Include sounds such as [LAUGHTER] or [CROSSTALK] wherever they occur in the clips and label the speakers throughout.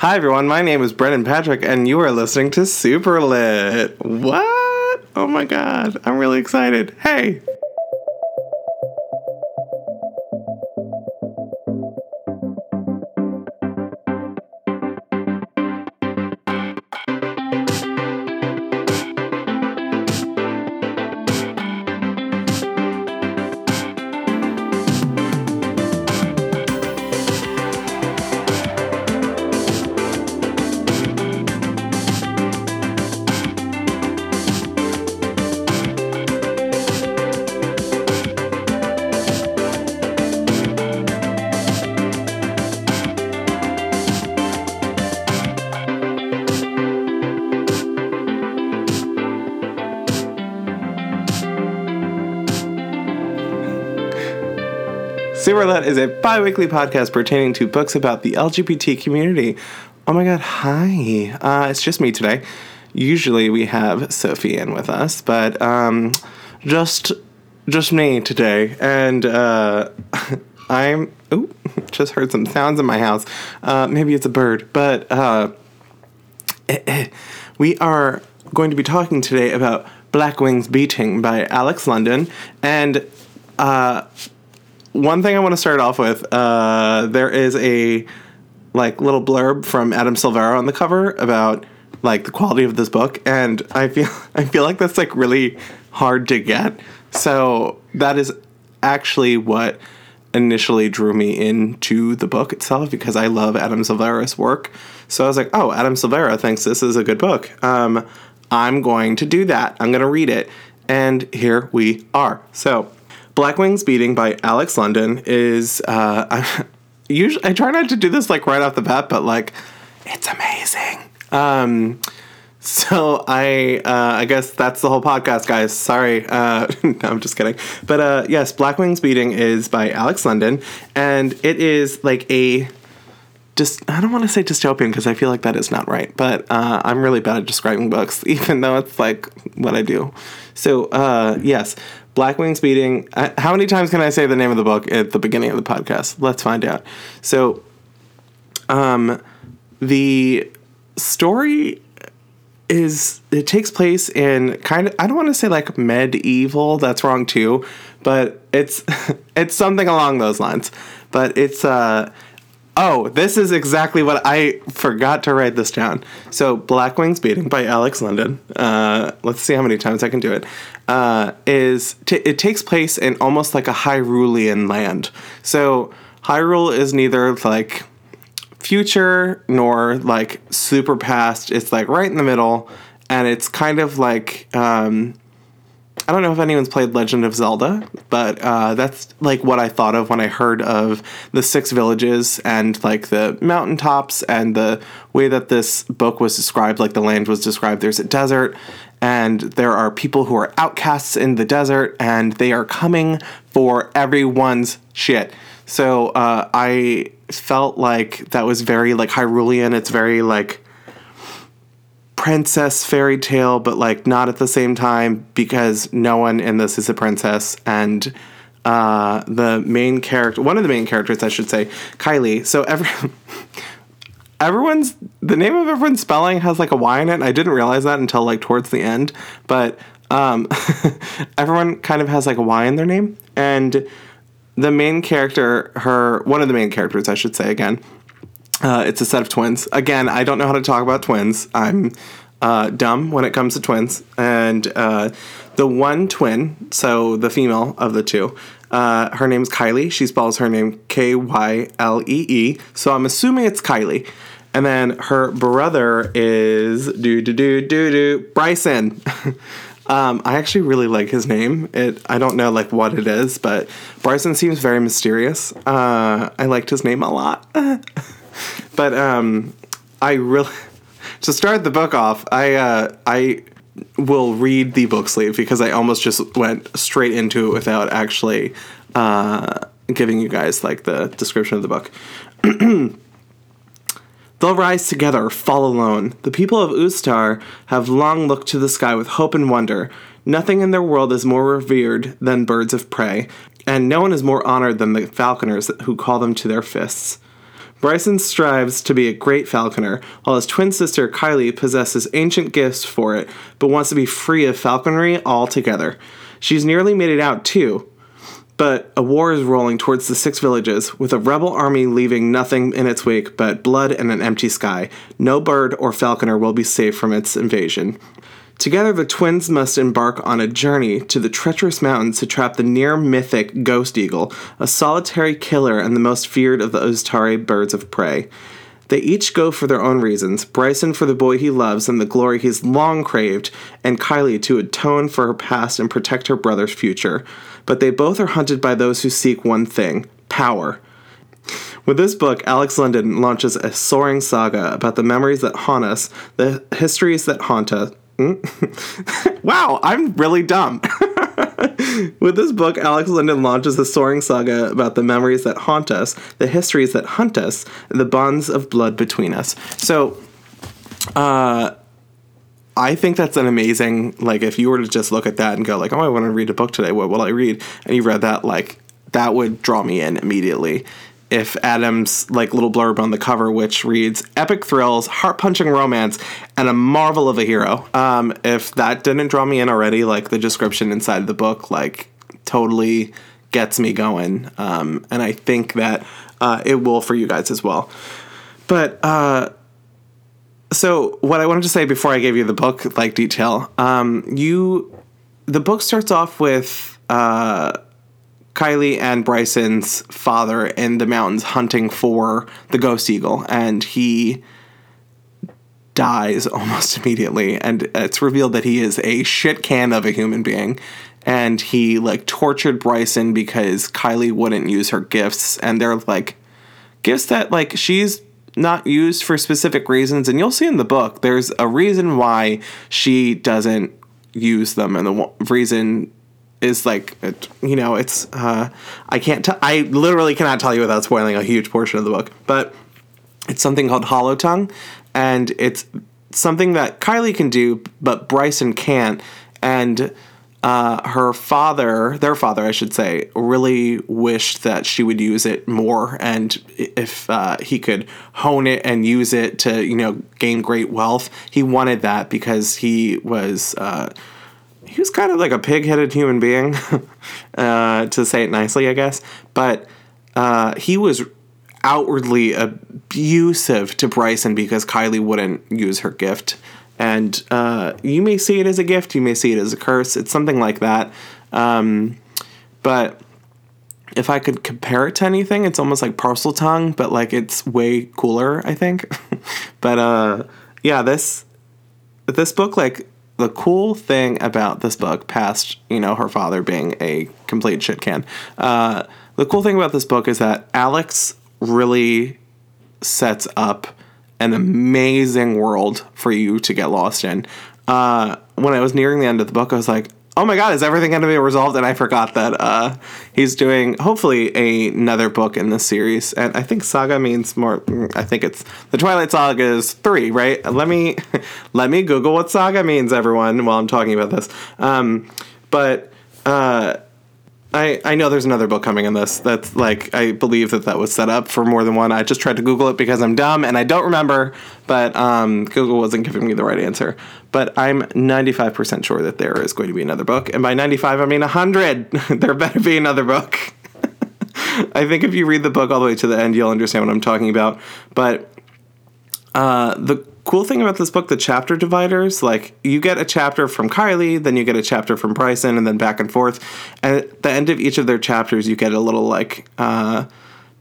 Speaker 1: Hi everyone, my name is Brendan Patrick, and you are listening to Super Lit. What? Oh my god, I'm really excited. Hey! Superlit is a bi weekly podcast pertaining to books about the LGBT community. Oh my god, hi. Uh, it's just me today. Usually we have Sophie in with us, but um, just just me today. And uh, [LAUGHS] I'm. Ooh, [LAUGHS] just heard some sounds in my house. Uh, maybe it's a bird, but uh, we are going to be talking today about Black Wings Beating by Alex London. And uh, one thing I want to start off with uh, there is a like little blurb from Adam Silvera on the cover about like the quality of this book, and I feel [LAUGHS] I feel like that's like really hard to get. So that is actually what initially drew me into the book itself because I love Adam Silvera's work. So I was like, oh, Adam Silvera thinks this is a good book. Um, I'm going to do that. I'm going to read it. And here we are. So Black Wings Beating by Alex London is uh, [LAUGHS] I, usually I try not to do this like right off the bat, but like it's amazing. Um, so I uh, I guess that's the whole podcast, guys. Sorry, uh, [LAUGHS] no, I'm just kidding. But uh, yes, Black Wings Beating is by Alex London, and it is like a just I don't want to say dystopian because I feel like that is not right, but uh, I'm really bad at describing books, [LAUGHS] even though it's like what I do. So uh, yes, Black Wings Beating. Uh, how many times can I say the name of the book at the beginning of the podcast? Let's find out. So, um, the story is it takes place in kind of I don't want to say like medieval. That's wrong too, but it's [LAUGHS] it's something along those lines. But it's uh Oh, this is exactly what I forgot to write this down. So, Black Wings Beating by Alex London. Uh, let's see how many times I can do it. Uh, is t- it takes place in almost like a Hyrulean land. So, Hyrule is neither like future nor like super past. It's like right in the middle, and it's kind of like um, I don't know if anyone's played Legend of Zelda, but uh, that's like what I thought of when I heard of the six villages and like the mountaintops and the way that this book was described, like the land was described. There's a desert, and there are people who are outcasts in the desert, and they are coming for everyone's shit. So uh, I felt like that was very like Hyrulean. It's very like princess fairy tale, but like not at the same time because no one in this is a princess. And uh, the main character, one of the main characters, I should say, Kylie. So every. [LAUGHS] everyone's the name of everyone's spelling has like a Y in it. I didn't realize that until like towards the end, but um, [LAUGHS] everyone kind of has like a Y in their name, and the main character, her one of the main characters, I should say again, uh, it's a set of twins. Again, I don't know how to talk about twins. I'm uh, dumb when it comes to twins. And uh, the one twin, so the female of the two, uh, her name's Kylie. She spells her name K Y L E E. So I'm assuming it's Kylie. And then her brother is do do do do do Bryson. [LAUGHS] um, I actually really like his name. It I don't know like what it is, but Bryson seems very mysterious. Uh, I liked his name a lot. [LAUGHS] but um, I really to start the book off. I uh, I will read the book sleeve because I almost just went straight into it without actually uh, giving you guys like the description of the book. [CLEARS THROAT] They'll rise together, fall alone. The people of Uztar have long looked to the sky with hope and wonder. Nothing in their world is more revered than birds of prey, and no one is more honored than the falconers who call them to their fists. Bryson strives to be a great falconer, while his twin sister Kylie possesses ancient gifts for it, but wants to be free of falconry altogether. She's nearly made it out too, but a war is rolling towards the six villages, with a rebel army leaving nothing in its wake but blood and an empty sky. No bird or falconer will be safe from its invasion. Together, the twins must embark on a journey to the treacherous mountains to trap the near mythic Ghost Eagle, a solitary killer and the most feared of the Uztari birds of prey. They each go for their own reasons Bryson for the boy he loves and the glory he's long craved, and Kylie to atone for her past and protect her brother's future. But they both are hunted by those who seek one thing power. With this book, Alex London launches a soaring saga about the memories that haunt us, the histories that haunt us, [LAUGHS] wow, I'm really dumb. [LAUGHS] With this book, Alex London launches a soaring saga about the memories that haunt us, the histories that hunt us, the bonds of blood between us. So, uh, I think that's an amazing, like, if you were to just look at that and go, like, oh, I want to read a book today, what will I read? And you read that, like, that would draw me in immediately if Adam's like little blurb on the cover, which reads "epic thrills, heart-punching romance, and a marvel of a hero." Um, if that didn't draw me in already, like the description inside the book, like totally gets me going, um, and I think that uh, it will for you guys as well. But uh, so, what I wanted to say before I gave you the book like detail, um, you, the book starts off with. Uh, Kylie and Bryson's father in the mountains hunting for the ghost eagle, and he dies [LAUGHS] almost immediately. And it's revealed that he is a shit can of a human being. And he like tortured Bryson because Kylie wouldn't use her gifts, and they're like gifts that like she's not used for specific reasons. And you'll see in the book, there's a reason why she doesn't use them, and the reason is like you know it's uh, I can't t- I literally cannot tell you without spoiling a huge portion of the book, but it's something called Hollow Tongue, and it's something that Kylie can do, but Bryson can't, and. Uh, her father, their father, I should say, really wished that she would use it more, and if uh, he could hone it and use it to, you know, gain great wealth, he wanted that because he was uh, he was kind of like a pig-headed human being, [LAUGHS] uh, to say it nicely, I guess. But uh, he was outwardly abusive to Bryson because Kylie wouldn't use her gift. And uh, you may see it as a gift, you may see it as a curse. It's something like that. Um, but if I could compare it to anything, it's almost like Parseltongue, but like it's way cooler, I think. [LAUGHS] but uh, yeah, this this book like the cool thing about this book, past you know her father being a complete shit can, uh, the cool thing about this book is that Alex really sets up an amazing world for you to get lost in. Uh, when I was nearing the end of the book, I was like, oh my god, is everything going to be resolved? And I forgot that uh, he's doing hopefully a, another book in this series. And I think saga means more. I think it's the Twilight Saga is three, right? Let me [LAUGHS] let me Google what saga means, everyone, while I'm talking about this. Um, but uh, I, I know there's another book coming in this that's like I believe that that was set up for more than one. I just tried to Google it because I'm dumb and I don't remember, but um, Google wasn't giving me the right answer. But I'm 95% sure that there is going to be another book, and by 95 I mean 100. [LAUGHS] there better be another book. [LAUGHS] I think if you read the book all the way to the end, you'll understand what I'm talking about. But uh, the cool thing about this book, the chapter dividers, like you get a chapter from Kylie, then you get a chapter from Bryson, and then back and forth. And at the end of each of their chapters, you get a little like uh,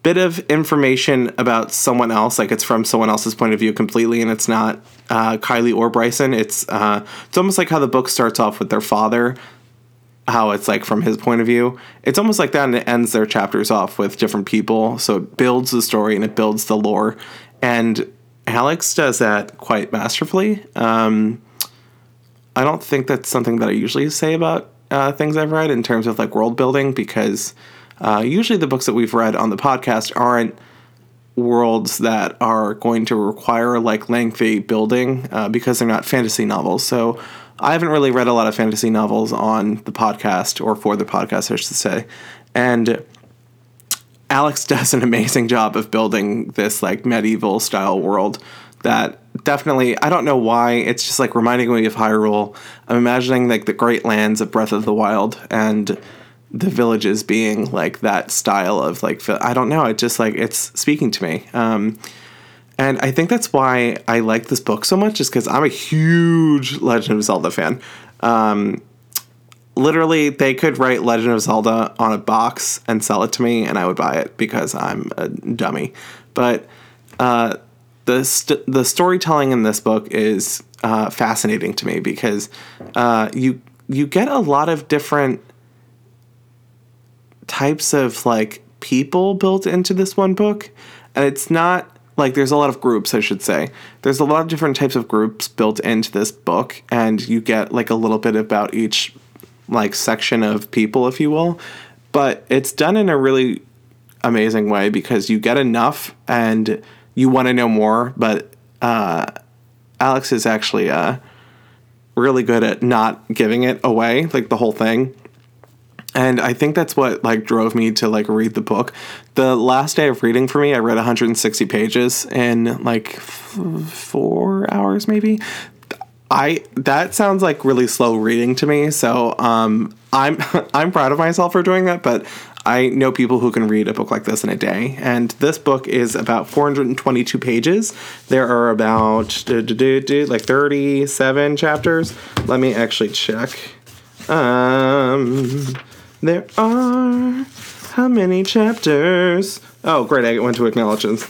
Speaker 1: bit of information about someone else. Like it's from someone else's point of view completely, and it's not uh, Kylie or Bryson. It's uh, it's almost like how the book starts off with their father. How it's like from his point of view. It's almost like that, and it ends their chapters off with different people. So it builds the story and it builds the lore. And Alex does that quite masterfully. Um, I don't think that's something that I usually say about uh, things I've read in terms of like world building because uh, usually the books that we've read on the podcast aren't worlds that are going to require like lengthy building uh, because they're not fantasy novels. So I haven't really read a lot of fantasy novels on the podcast or for the podcast, I should say. And Alex [LAUGHS] does an amazing job of building this like medieval style world that definitely I don't know why it's just like reminding me of Hyrule. I'm imagining like the great lands of Breath of the Wild and the villages being like that style of like I don't know, it just like it's speaking to me. Um and I think that's why I like this book so much, is because I'm a huge Legend of Zelda fan. Um, literally, they could write Legend of Zelda on a box and sell it to me, and I would buy it because I'm a dummy. But uh, the st- the storytelling in this book is uh, fascinating to me because uh, you you get a lot of different types of like people built into this one book, and it's not like there's a lot of groups i should say. There's a lot of different types of groups built into this book and you get like a little bit about each like section of people if you will. But it's done in a really amazing way because you get enough and you want to know more but uh, alex is actually uh, really good at not giving it away like the whole thing and i think that's what like drove me to like read the book the last day of reading for me i read 160 pages in like f- four hours maybe i that sounds like really slow reading to me so um i'm [LAUGHS] i'm proud of myself for doing that but I know people who can read a book like this in a day, and this book is about 422 pages. There are about like 37 chapters. Let me actually check. Um, there are how many chapters? Oh, great! I went to acknowledgements.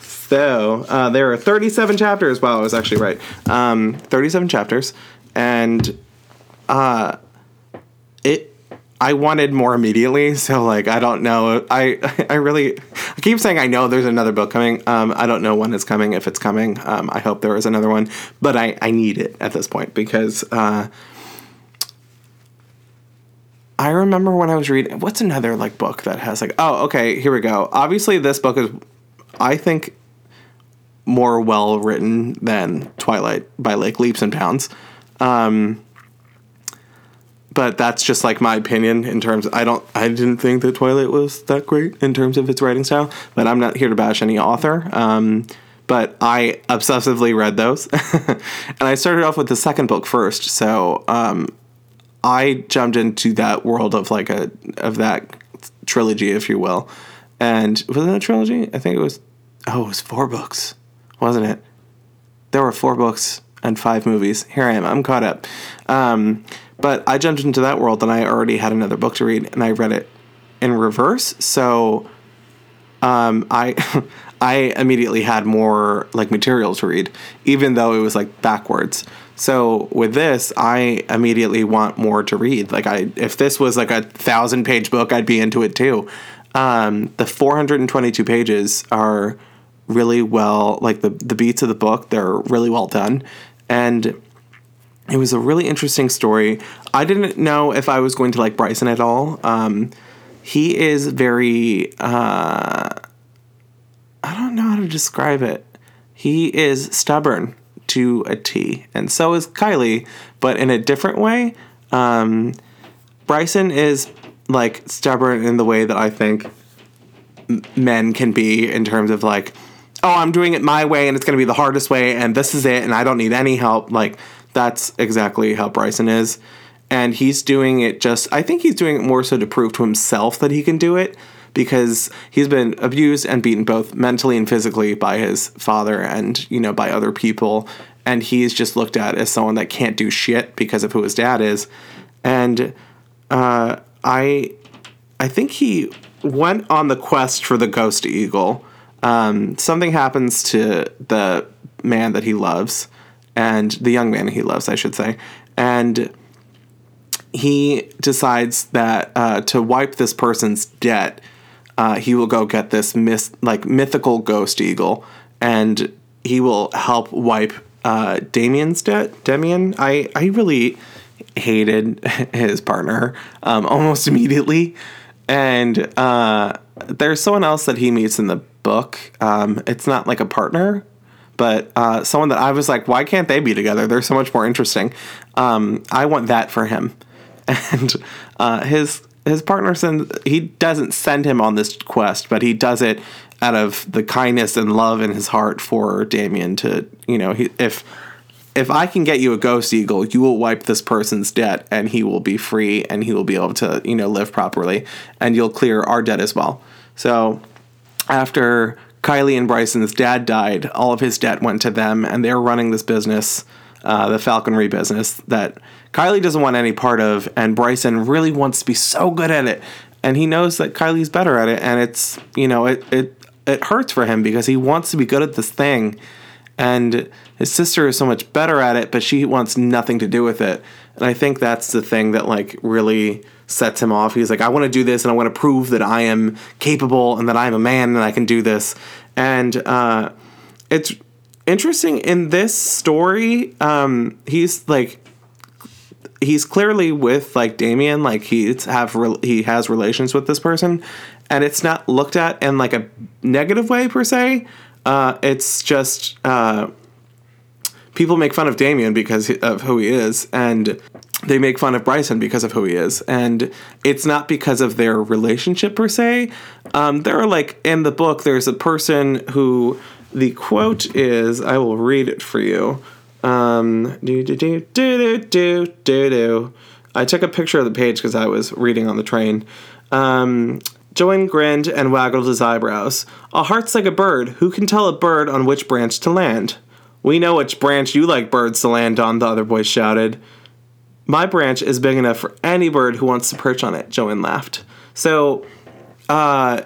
Speaker 1: [LAUGHS] so uh, there are 37 chapters. Wow, I was actually right. Um, 37 chapters, and uh, it. I wanted more immediately, so like I don't know. I [LAUGHS] I really I keep saying I know there's another book coming. Um, I don't know when it's coming, if it's coming. Um, I hope there is another one, but I I need it at this point because. Uh, I remember when I was reading what's another like book that has like oh okay here we go. Obviously this book is I think more well written than Twilight by like leaps and bounds. Um, but that's just like my opinion in terms of, I don't I didn't think that Twilight was that great in terms of its writing style, but I'm not here to bash any author. Um, but I obsessively read those. [LAUGHS] and I started off with the second book first. So um, I jumped into that world of like a of that trilogy, if you will. And was it a trilogy? I think it was. Oh, it was four books, wasn't it? There were four books and five movies. Here I am. I'm caught up. Um, but I jumped into that world, and I already had another book to read, and I read it in reverse. So, um, I. [LAUGHS] I immediately had more like material to read, even though it was like backwards. So with this, I immediately want more to read. Like I, if this was like a thousand page book, I'd be into it too. Um, the 422 pages are really well, like the the beats of the book, they're really well done, and it was a really interesting story. I didn't know if I was going to like Bryson at all. Um, he is very, uh, I don't know how to describe it. He is stubborn to a T, and so is Kylie, but in a different way. Um, Bryson is like stubborn in the way that I think men can be in terms of like, oh, I'm doing it my way and it's going to be the hardest way and this is it and I don't need any help. Like, that's exactly how Bryson is. And he's doing it just, I think he's doing it more so to prove to himself that he can do it because he's been abused and beaten both mentally and physically by his father and you know by other people. And he's just looked at as someone that can't do shit because of who his dad is. And uh, i i think he went on the quest for the ghost eagle. Um, something happens to the man that he loves and the young man he loves i should say. And he decides that uh, to wipe this person's debt uh, he will go get this myth, like mythical ghost eagle, and he will help wipe uh, Damien's debt. Damien, I I really hated [LAUGHS] his partner um, almost immediately, and uh, there's someone else that he meets in the book. Um, it's not like a partner, but uh, someone that I was like, why can't they be together? They're so much more interesting. Um, I want that for him, [LAUGHS] and uh, his his partner sends he doesn't send him on this quest, but he does it out of the kindness and love in his heart for Damien to you know he, if if I can get you a ghost eagle, you will wipe this person's debt and he will be free and he will be able to, you know, live properly and you'll clear our debt as well. So after Kylie and Bryson's dad died, all of his debt went to them and they're running this business, uh, the falconry business that Kylie doesn't want any part of and Bryson really wants to be so good at it. And he knows that Kylie's better at it and it's, you know, it, it, it hurts for him because he wants to be good at this thing. And his sister is so much better at it but she wants nothing to do with it. And i think that's the thing that like really sets him off. He's like i want to do this and i want to prove that i am capable and that i'm a man and i can do this. And uh, it's interesting in this story um, he's like he's clearly with like Damien like he's have re- he has relations with this person and it's not looked at in like a negative way per se uh, it's just uh, people make fun of Damien because of who he is, and they make fun of Bryson because of who he is, and it's not because of their relationship per se. Um, there are like in the book, there's a person who the quote is, I will read it for you. Um, do do do do do do do. I took a picture of the page because I was reading on the train. Um, Jowan grinned and waggled his eyebrows. A heart's like a bird. Who can tell a bird on which branch to land? We know which branch you like birds to land on, the other boy shouted. My branch is big enough for any bird who wants to perch on it, Jowan laughed. So, uh,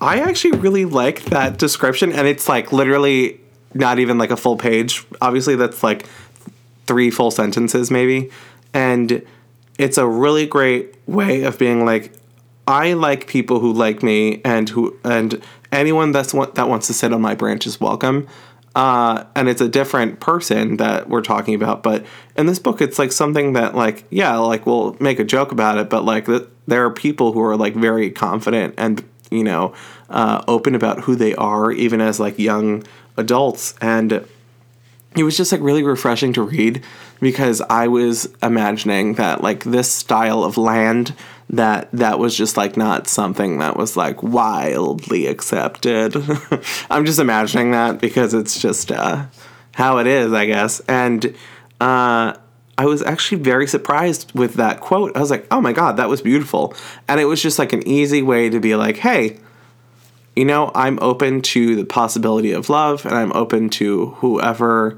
Speaker 1: I actually really like that description, and it's like literally not even like a full page. Obviously, that's like three full sentences, maybe. And it's a really great way of being like, I like people who like me, and who and anyone that's that wants to sit on my branch is welcome. Uh, and it's a different person that we're talking about, but in this book, it's like something that like yeah, like we'll make a joke about it, but like th- there are people who are like very confident and you know uh, open about who they are, even as like young adults, and it was just like really refreshing to read because I was imagining that like this style of land that that was just like not something that was like wildly accepted. [LAUGHS] I'm just imagining that because it's just uh, how it is, I guess. And uh, I was actually very surprised with that quote. I was like, oh my God, that was beautiful. And it was just like an easy way to be like, hey, you know, I'm open to the possibility of love and I'm open to whoever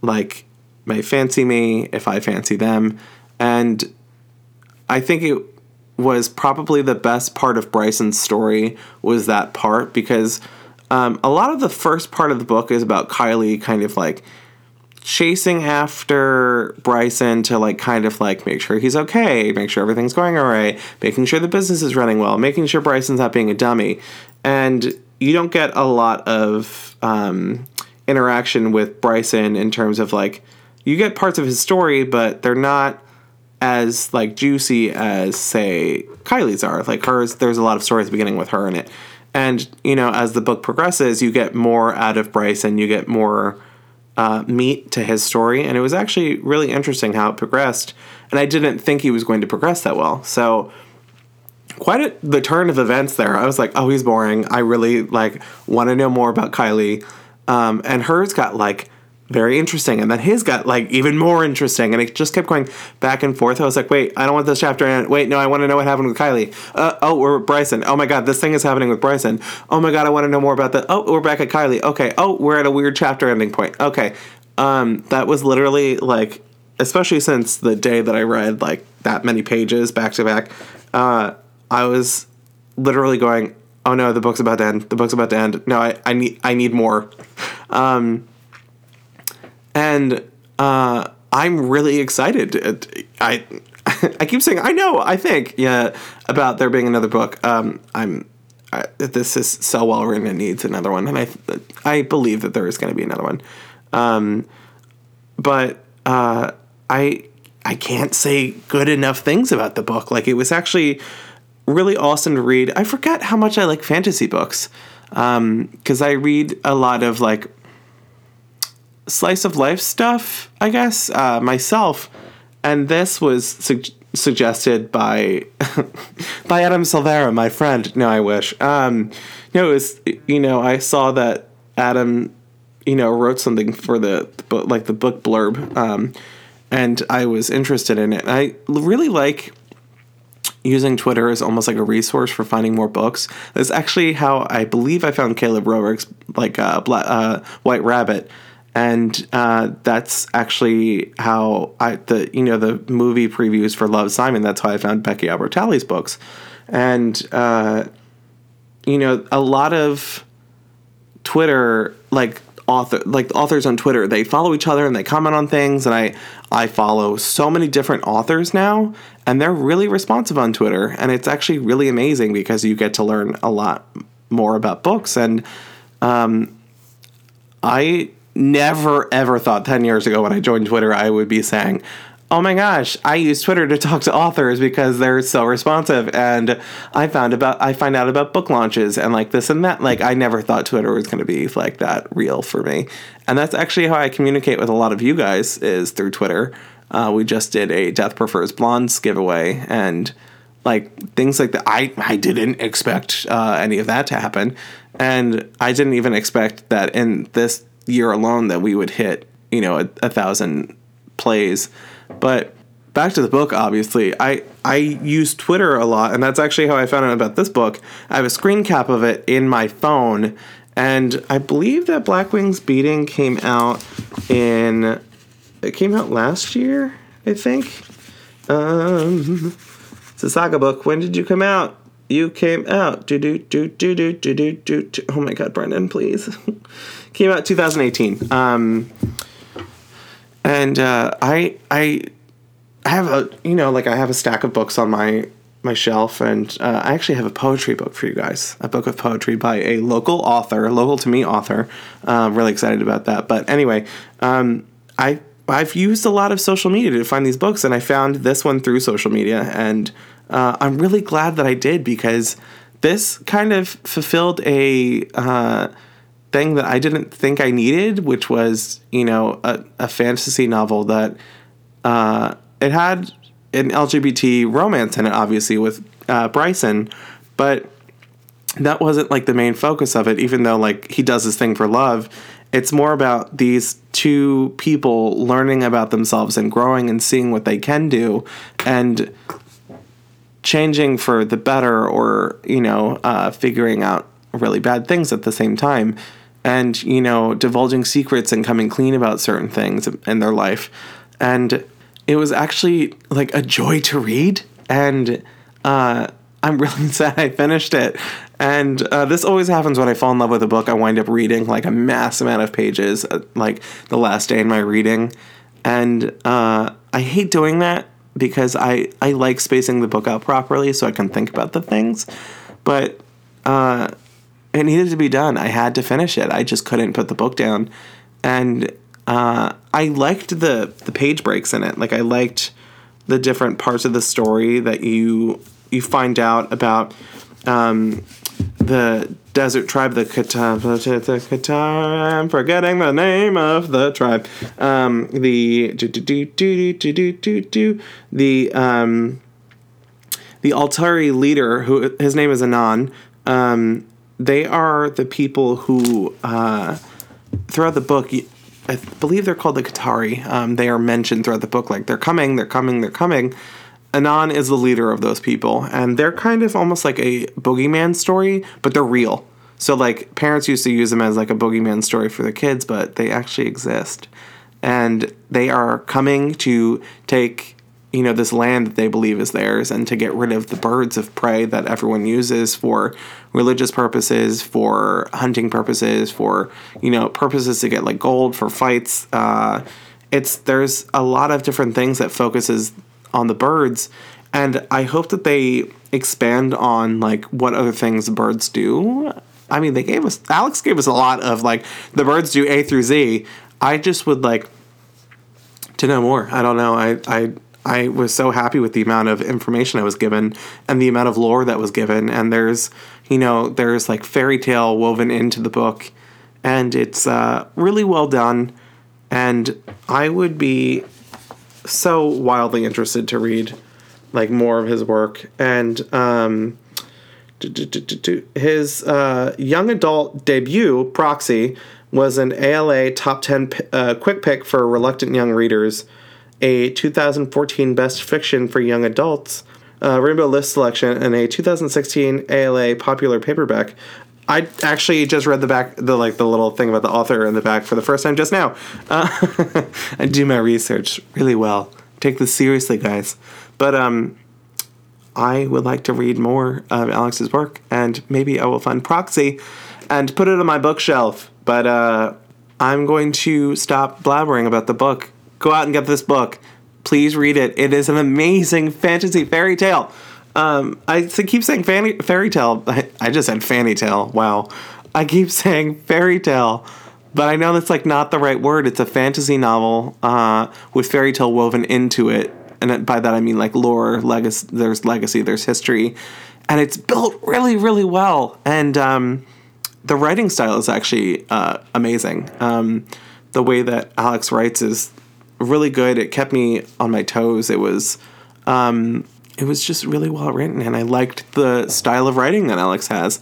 Speaker 1: like may fancy me if I fancy them. And I think it was probably the best part of Bryson's story was that part because um, a lot of the first part of the book is about Kylie kind of like chasing after Bryson to like kind of like make sure he's okay, make sure everything's going all right, making sure the business is running well, making sure Bryson's not being a dummy. And you don't get a lot of um, interaction with Bryson in terms of like you get parts of his story, but they're not as like juicy as say Kylie's are. Like hers, there's a lot of stories beginning with her in it, and you know as the book progresses, you get more out of Bryson, you get more uh, meat to his story, and it was actually really interesting how it progressed. And I didn't think he was going to progress that well, so quite a, the turn of events there. I was like, oh, he's boring. I really like want to know more about Kylie, um, and hers got like very interesting. And then his got like even more interesting. And it just kept going back and forth. I was like, wait, I don't want this chapter end. Wait, no, I want to know what happened with Kylie. Uh, oh, we're Bryson. Oh my God, this thing is happening with Bryson. Oh my God, I want to know more about that. Oh, we're back at Kylie. Okay. Oh, we're at a weird chapter ending point. Okay. Um, that was literally like, especially since the day that I read like that many pages back to back, uh, I was literally going, oh no, the book's about to end. The book's about to end. No, I, I need I need more. Um, and uh, I'm really excited. I [LAUGHS] I keep saying I know. I think yeah about there being another book. Um, I'm I, this is so well written. It needs another one, and I I believe that there is going to be another one. Um, but uh, I I can't say good enough things about the book. Like it was actually really awesome to read. I forget how much I like fantasy books because um, I read a lot of like slice of life stuff, I guess, uh, myself. And this was suggested by [LAUGHS] by Adam Silvera, my friend. No, I wish. Um, no, it was you know I saw that Adam, you know, wrote something for the, the book, like the book blurb, um, and I was interested in it. I really like using Twitter as almost like a resource for finding more books. That's actually how I believe I found Caleb Roehrig's like uh, uh, White Rabbit, and uh, that's actually how I the you know the movie previews for Love Simon. That's how I found Becky Albertalli's books, and uh, you know a lot of Twitter like author like authors on Twitter they follow each other and they comment on things and I I follow so many different authors now and they're really responsive on Twitter and it's actually really amazing because you get to learn a lot more about books. And um, I never ever thought 10 years ago when I joined Twitter I would be saying oh my gosh, I use Twitter to talk to authors because they're so responsive and I found about I find out about book launches and like this and that. Like I never thought Twitter was gonna be like that real for me. And that's actually how I communicate with a lot of you guys is through Twitter. Uh, we just did a Death Prefers Blondes giveaway and like things like that. I, I didn't expect uh, any of that to happen. And I didn't even expect that in this year alone that we would hit, you know, a, a thousand plays but back to the book, obviously, I I use Twitter a lot, and that's actually how I found out about this book. I have a screen cap of it in my phone, and I believe that Black Wings Beating came out in it came out last year, I think. Um, it's a saga book. When did you come out? You came out. Do do do do do do do do. Oh my God, Brendan, please. [LAUGHS] came out 2018. Um, and uh, I I have a you know like I have a stack of books on my my shelf, and uh, I actually have a poetry book for you guys, a book of poetry by a local author, local to me author. Uh, really excited about that. But anyway, um, I I've used a lot of social media to find these books, and I found this one through social media, and uh, I'm really glad that I did because this kind of fulfilled a uh, thing that I didn't think I needed, which was you know a, a fantasy novel that uh, it had an LGBT romance in it, obviously with uh, Bryson, but that wasn't like the main focus of it. Even though like he does his thing for love, it's more about these two people learning about themselves and growing and seeing what they can do and changing for the better or you know uh, figuring out really bad things at the same time and you know divulging secrets and coming clean about certain things in their life. And it was actually like a joy to read. And uh, i'm really [LAUGHS] sad i finished it. And uh, this always happens when i fall in love with a book i wind up reading like a mass amount of pages uh, like the last day in my reading. And uh, i hate doing that because I, I like spacing the book out properly so i can think about the things. But uh, it needed to be done. I had to finish it. I just couldn't put the book down. And uh, I liked the the page breaks in it. Like I liked the different parts of the story that you you find out about um, the desert tribe, the Qatar. I'm forgetting the name of the tribe. Um, the do, do, do, the um, the Altari leader, who his name is Anon. Um, they are the people who, uh, throughout the book, I believe they're called the Qatari. Um, they are mentioned throughout the book, like they're coming, they're coming, they're coming. Anan is the leader of those people, and they're kind of almost like a boogeyman story, but they're real. So, like, parents used to use them as like a boogeyman story for their kids, but they actually exist. And they are coming to take you know this land that they believe is theirs and to get rid of the birds of prey that everyone uses for religious purposes for hunting purposes for you know purposes to get like gold for fights uh, it's there's a lot of different things that focuses on the birds. And i hope that they expand on like what other things birds do. I mean they gave us alex gave us a lot of like the birds do a through z. I just would like to know more. I don't know. I i I was so happy with the amount of information I was given and the amount of lore that was given. And there's, you know, there's like fairy tale woven into the book, and it's uh, really well done. And I would be so wildly interested to read like more of his work and um, his uh, young adult debut, Proxy, was an ALA top 10 uh, quick pick for reluctant young readers, a 2014 best fiction for young adults, uh, Rainbow List selection, and a 2016 ALA popular paperback. I actually just read the back, the like the little thing about the author in the back for the first time just now. Uh, [LAUGHS] I do my research really well. Take this seriously, guys. But um, I would like to read more of Alex's work, and maybe I will find Proxy and put it on my bookshelf. But uh, I'm going to stop blabbering about the book. Go out and get this book. Please read it. It is an amazing fantasy fairy tale. Um, I keep saying fanny, fairy tale. I, I just said fanny tale. Wow. I keep [LAUGHS] saying fairy tale, but I know that's like not the right word. It's a fantasy novel uh, with fairy tale woven into it and by that I mean like lore, legacy. There's legacy, there's history, and it's built really, really well. And um, the writing style is actually uh, amazing. Um, the way that Alex writes is really good. It kept me on my toes. It was, um, it was just really well written, and I liked the style of writing that Alex has.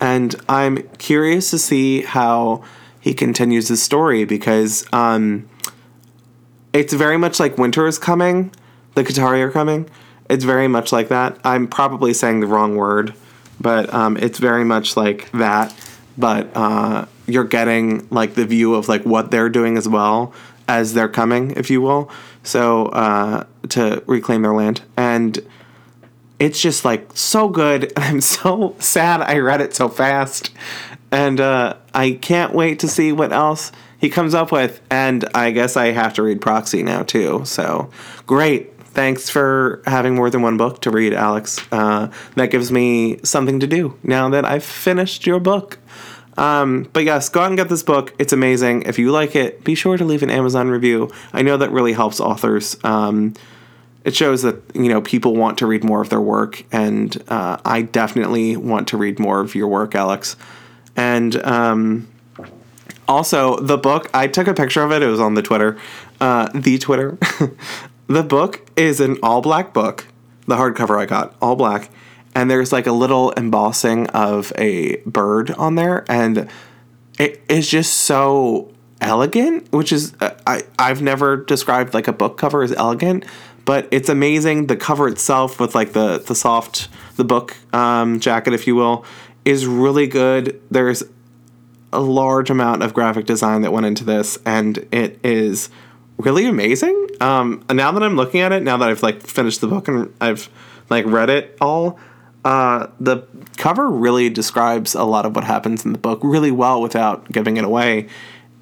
Speaker 1: And I'm curious to see how he continues his story because um, it's very much like Winter is Coming, the Qatari are coming. It's very much like that. I'm probably saying the wrong word, but um, it's very much like that. But uh, you're getting like the view of like what they're doing as well as they're coming, if you will. So uh, to reclaim their land, and it's just like so good. [LAUGHS] I'm so sad I read it so fast, and uh, I can't wait to see what else he comes up with. And I guess I have to read Proxy now too. So great thanks for having more than one book to read, Alex. Uh, that gives me something to do now that I've finished your book. Um, but yes, go out and get this book. It's amazing. If you like it, be sure to leave an Amazon review. I know that really helps authors. Um, it shows that you know people want to read more of their work, and uh, I definitely want to read more of your work, Alex. And um, also, the book I took a picture of it. It was on the Twitter, uh, the Twitter. [LAUGHS] The book is an all black book. The hardcover I got, all black. And there's like a little embossing of a bird on there. And it is just so elegant, which is, uh, I, I've never described like a book cover as elegant, but it's amazing. The cover itself, with like the, the soft, the book um, jacket, if you will, is really good. There's a large amount of graphic design that went into this, and it is really amazing. Um, now that I'm looking at it, now that I've like finished the book and I've like read it all, uh, the cover really describes a lot of what happens in the book really well without giving it away.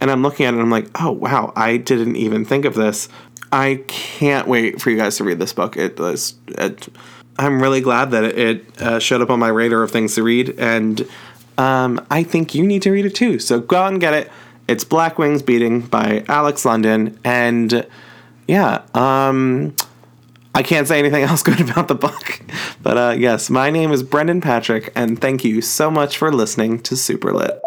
Speaker 1: And I'm looking at it and I'm like, oh wow, I didn't even think of this. I can't wait for you guys to read this book. It. It, I'm really glad that it uh, showed up on my radar of things to read, and um, I think you need to read it too. So go out and get it. It's Black Wings Beating by Alex London. And yeah, um, I can't say anything [LAUGHS] else good about the book. But uh, yes, my name is Brendan Patrick, and thank you so much for listening to Super Lit.